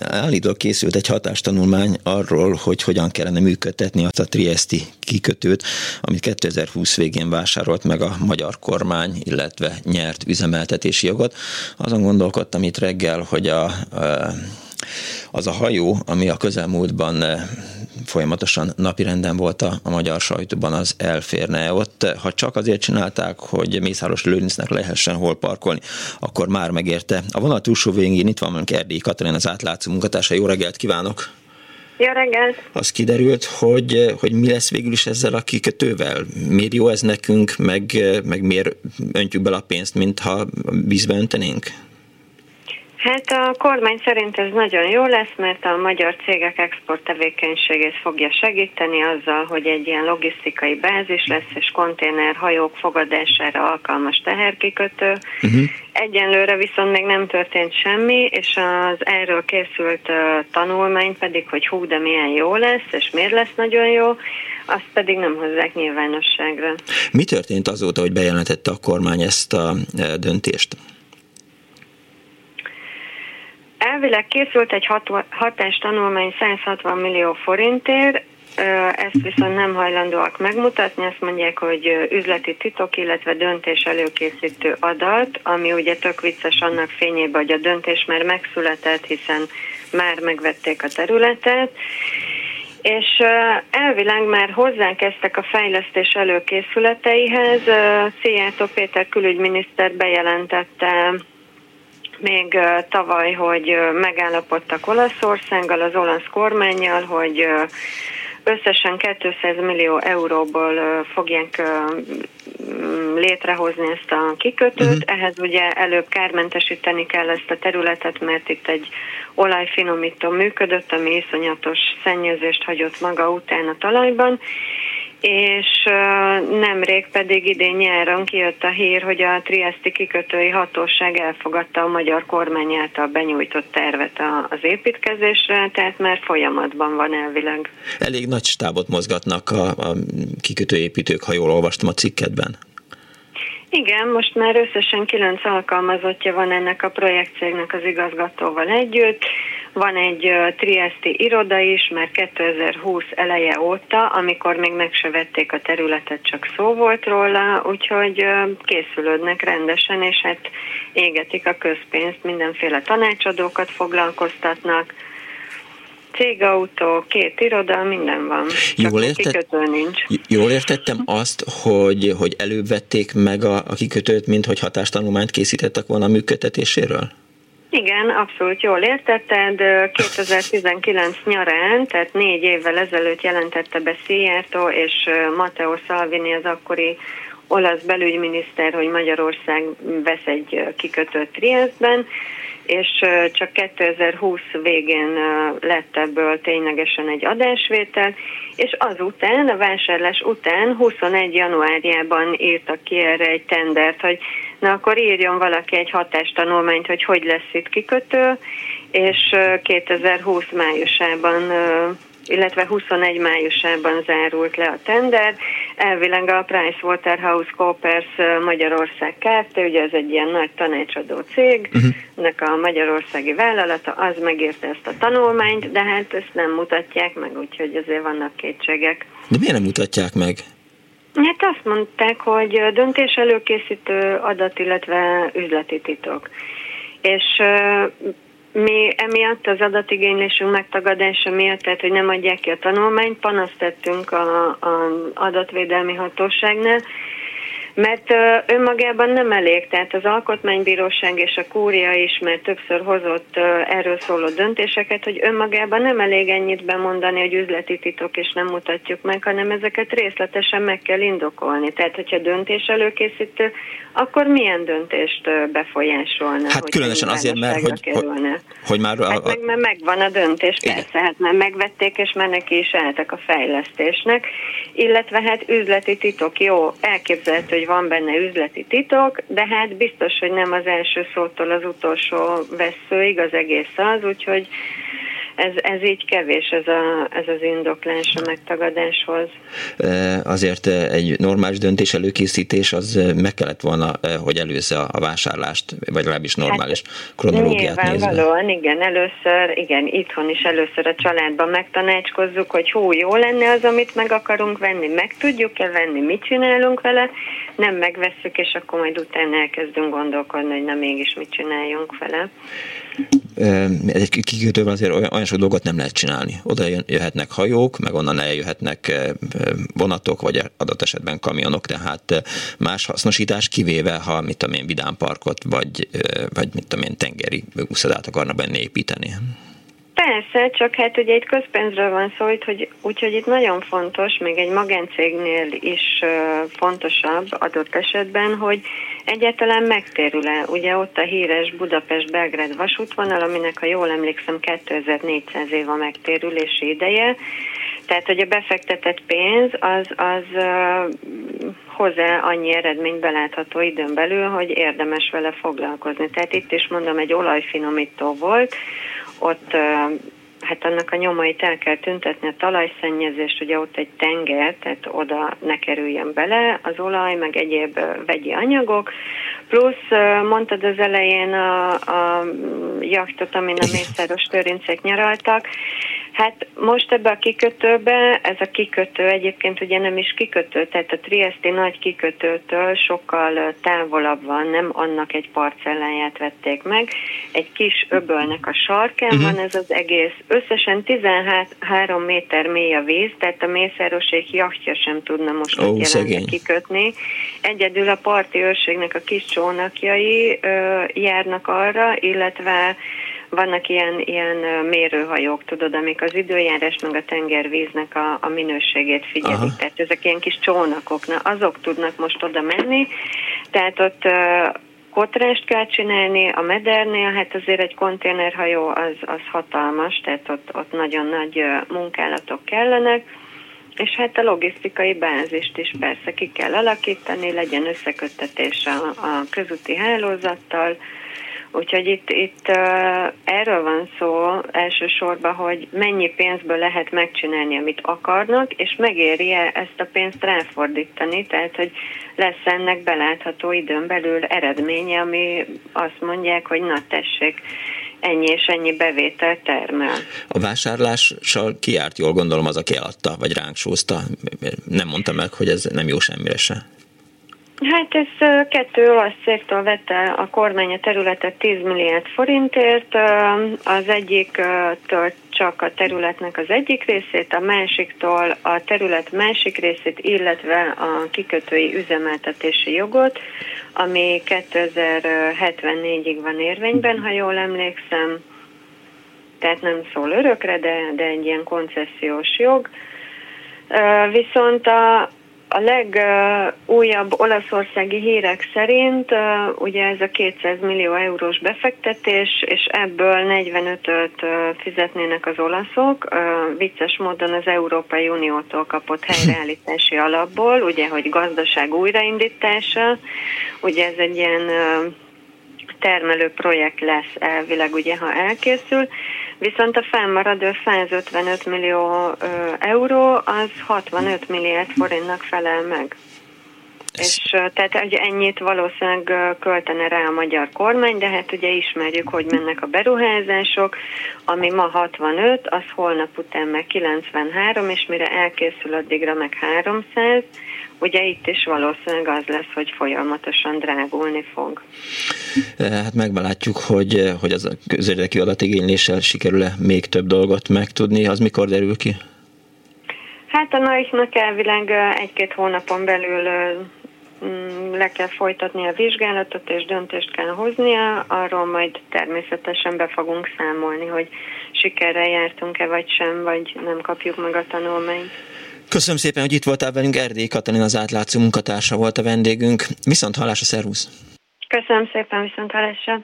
állítólag készült egy hatástanulmány arról, hogy hogyan kellene működtetni azt a Triesti kikötőt, amit 2020 végén vásárolt meg a magyar kormány, illetve nyert üzemeltetési jogot. Azon gondolkodtam itt reggel, hogy a, az a hajó, ami a közelmúltban folyamatosan napirenden volt a, a magyar sajtóban, az elférne. Ott, ha csak azért csinálták, hogy Mészáros Lőrincnek lehessen hol parkolni, akkor már megérte. A vonal túlsó végén itt van mondjuk Erdély Katalin, az átlátszó munkatársa. Jó reggelt kívánok! Jó reggelt! Az kiderült, hogy, hogy mi lesz végül is ezzel a kikötővel? Miért jó ez nekünk, meg, meg miért öntjük bele a pénzt, mintha vízbe öntenénk? Hát a kormány szerint ez nagyon jó lesz, mert a magyar cégek export tevékenységét fogja segíteni azzal, hogy egy ilyen logisztikai bázis lesz, és konténerhajók fogadására alkalmas teherkikötő. Uh-huh. Egyenlőre viszont még nem történt semmi, és az erről készült uh, tanulmány pedig, hogy hú, de milyen jó lesz, és miért lesz nagyon jó, azt pedig nem hozzák nyilvánosságra. Mi történt azóta, hogy bejelentette a kormány ezt a döntést? Elvileg készült egy hatás tanulmány 160 millió forintért, ezt viszont nem hajlandóak megmutatni, azt mondják, hogy üzleti titok, illetve döntés előkészítő adat, ami ugye tök vicces annak fényében, hogy a döntés már megszületett, hiszen már megvették a területet, és elvileg már hozzákezdtek a fejlesztés előkészületeihez. Szijjártó Péter külügyminiszter bejelentette még tavaly, hogy megállapodtak Olaszországgal, az olasz kormányjal, hogy összesen 200 millió euróból fogják létrehozni ezt a kikötőt. Uh-huh. Ehhez ugye előbb kármentesíteni kell ezt a területet, mert itt egy olajfinomító működött, ami iszonyatos szennyezést hagyott maga után a talajban, és nemrég pedig idén nyáron kijött a hír, hogy a Triesti kikötői hatóság elfogadta a magyar kormány által benyújtott tervet az építkezésre, tehát már folyamatban van elvileg. Elég nagy stábot mozgatnak a, a kikötőépítők, ha jól olvastam a cikketben. Igen, most már összesen kilenc alkalmazottja van ennek a projektcégnek az igazgatóval együtt. Van egy triesti iroda is, mert 2020 eleje óta, amikor még meg se vették a területet, csak szó volt róla, úgyhogy készülődnek rendesen, és hát égetik a közpénzt, mindenféle tanácsadókat foglalkoztatnak, cégautó, két iroda, minden van. Jól, értett, nincs. jól értettem azt, hogy, hogy előbb vették meg a, a kikötőt, mint hogy hatástanulmányt készítettek volna a működtetéséről? Igen, abszolút jól értetted. 2019 nyarán, tehát négy évvel ezelőtt jelentette be Szijjártó és Matteo Salvini, az akkori olasz belügyminiszter, hogy Magyarország vesz egy kikötőt Triestben, és csak 2020 végén lett ebből ténylegesen egy adásvétel, és azután, a vásárlás után 21 januárjában írtak ki erre egy tendert, hogy na akkor írjon valaki egy hatástanulmányt, hogy hogy lesz itt kikötő, és 2020 májusában illetve 21 májusában zárult le a tender. Elvileg a PricewaterhouseCoopers Magyarország Kft., ugye ez egy ilyen nagy tanácsadó cég, uh-huh. ennek a magyarországi vállalata, az megérte ezt a tanulmányt, de hát ezt nem mutatják meg, úgyhogy azért vannak kétségek. De miért nem mutatják meg? Hát azt mondták, hogy döntés előkészítő adat, illetve üzleti titok. És mi emiatt az adatigénylésünk megtagadása miatt, tehát hogy nem adják ki a tanulmányt, panaszt tettünk a, a adatvédelmi hatóságnál, mert önmagában nem elég, tehát az Alkotmánybíróság és a Kúria is, mert többször hozott erről szóló döntéseket, hogy önmagában nem elég ennyit bemondani, hogy üzleti titok és nem mutatjuk meg, hanem ezeket részletesen meg kell indokolni. Tehát, hogyha döntés előkészítő, akkor milyen döntést befolyásolna? Hát különösen azért, mert hogy, hogy, hogy már... A, a... Hát meg, mert megvan a döntés, Igen. persze, hát már megvették, és már neki is álltak a fejlesztésnek, illetve hát üzleti titok, jó, elképzelhető, hogy van benne üzleti titok, de hát biztos, hogy nem az első szótól az utolsó veszőig az egész az, úgyhogy ez, ez így kevés, ez, a, ez az indoklás a megtagadáshoz. Azért egy normális döntés előkészítés az meg kellett volna, hogy előzze a vásárlást, vagy legalábbis normális hát, kronológiát nézve. igen, először, igen, itthon is először a családban megtanácskozzuk, hogy hú, jó lenne az, amit meg akarunk venni, meg tudjuk-e venni, mit csinálunk vele, nem megvesszük, és akkor majd utána elkezdünk gondolkodni, hogy na mégis mit csináljunk vele egy kikötővel azért olyan, olyan sok dolgot nem lehet csinálni. Oda jöhetnek hajók, meg onnan eljöhetnek vonatok, vagy adott esetben kamionok, tehát más hasznosítás kivéve, ha mit tudom én, vidámparkot, vagy, vagy mit tudom én, tengeri úszodát akarna benne építeni. Persze, csak hát ugye itt közpénzről van szó, hogy úgyhogy itt nagyon fontos, még egy magáncégnél is fontosabb adott esetben, hogy egyáltalán megtérül-e. Ugye ott a híres Budapest-Belgrád vasútvonal, aminek, ha jól emlékszem, 2400 év a megtérülési ideje, tehát, hogy a befektetett pénz az, az hozzá annyi eredményt belátható időn belül, hogy érdemes vele foglalkozni. Tehát itt is mondom, egy olajfinomító volt, ott hát annak a nyomait el kell tüntetni, a talajszennyezést, ugye ott egy tenger, tehát oda ne kerüljen bele az olaj, meg egyéb vegyi anyagok, plusz mondtad az elején a, a jachtot, amin a mészáros törincek nyaraltak, Hát most ebbe a kikötőbe, ez a kikötő egyébként ugye nem is kikötő, tehát a Triesti nagy kikötőtől sokkal távolabb van, nem annak egy parcelláját vették meg. Egy kis öbölnek a sarkán uh-huh. van ez az egész. Összesen 13 méter mély a víz, tehát a Mészárosék jachtja sem tudna most oh, jelenleg kikötni. Egyedül a parti őrségnek a kis csónakjai ö, járnak arra, illetve vannak ilyen, ilyen mérőhajók, tudod, amik az időjárás meg a tengervíznek a, a minőségét figyelik. Aha. Tehát ezek ilyen kis csónakok, na, azok tudnak most oda menni. Tehát ott kotrást kell csinálni, a medernél, hát azért egy konténerhajó az, az hatalmas, tehát ott, ott nagyon nagy munkálatok kellenek, és hát a logisztikai bázist is persze ki kell alakítani, legyen összeköttetés a, a közúti hálózattal, Úgyhogy itt, itt uh, erről van szó elsősorban, hogy mennyi pénzből lehet megcsinálni, amit akarnak, és megéri-e ezt a pénzt ráfordítani, tehát hogy lesz ennek belátható időn belül eredménye, ami azt mondják, hogy na tessék, ennyi és ennyi bevétel termel. A vásárlással kiárt jól gondolom az, aki eladta, vagy ránk sózta. Nem mondta meg, hogy ez nem jó semmire se. Hát ez kettő olasz cégtől vette a kormány a területet 10 milliárd forintért, az egyiktől csak a területnek az egyik részét, a másiktól a terület másik részét, illetve a kikötői üzemeltetési jogot, ami 2074-ig van érvényben, ha jól emlékszem, tehát nem szól örökre, de, de egy ilyen koncesziós jog. Viszont a, a legújabb olaszországi hírek szerint ugye ez a 200 millió eurós befektetés, és ebből 45-öt fizetnének az olaszok, vicces módon az Európai Uniótól kapott helyreállítási alapból, ugye, hogy gazdaság újraindítása, ugye ez egy ilyen termelő projekt lesz elvileg, ugye, ha elkészül, viszont a felmaradó 155 millió euró az 65 milliárd forintnak felel meg. És tehát ugye ennyit valószínűleg költene rá a magyar kormány, de hát ugye ismerjük, hogy mennek a beruházások, ami ma 65, az holnap után meg 93, és mire elkészül addigra meg 300, ugye itt is valószínűleg az lesz, hogy folyamatosan drágulni fog. Hát megbelátjuk, hogy, hogy az közérdekű adatigényléssel sikerül-e még több dolgot megtudni, az mikor derül ki? Hát a NAIK-nak elvileg egy-két hónapon belül le kell folytatni a vizsgálatot, és döntést kell hoznia, arról majd természetesen be fogunk számolni, hogy sikerrel jártunk-e vagy sem, vagy nem kapjuk meg a tanulmányt. Köszönöm szépen, hogy itt voltál velünk. Erdély Katalin az átlátszó munkatársa volt a vendégünk. Viszont hallásra, szervusz! Köszönöm szépen, viszont hallásra!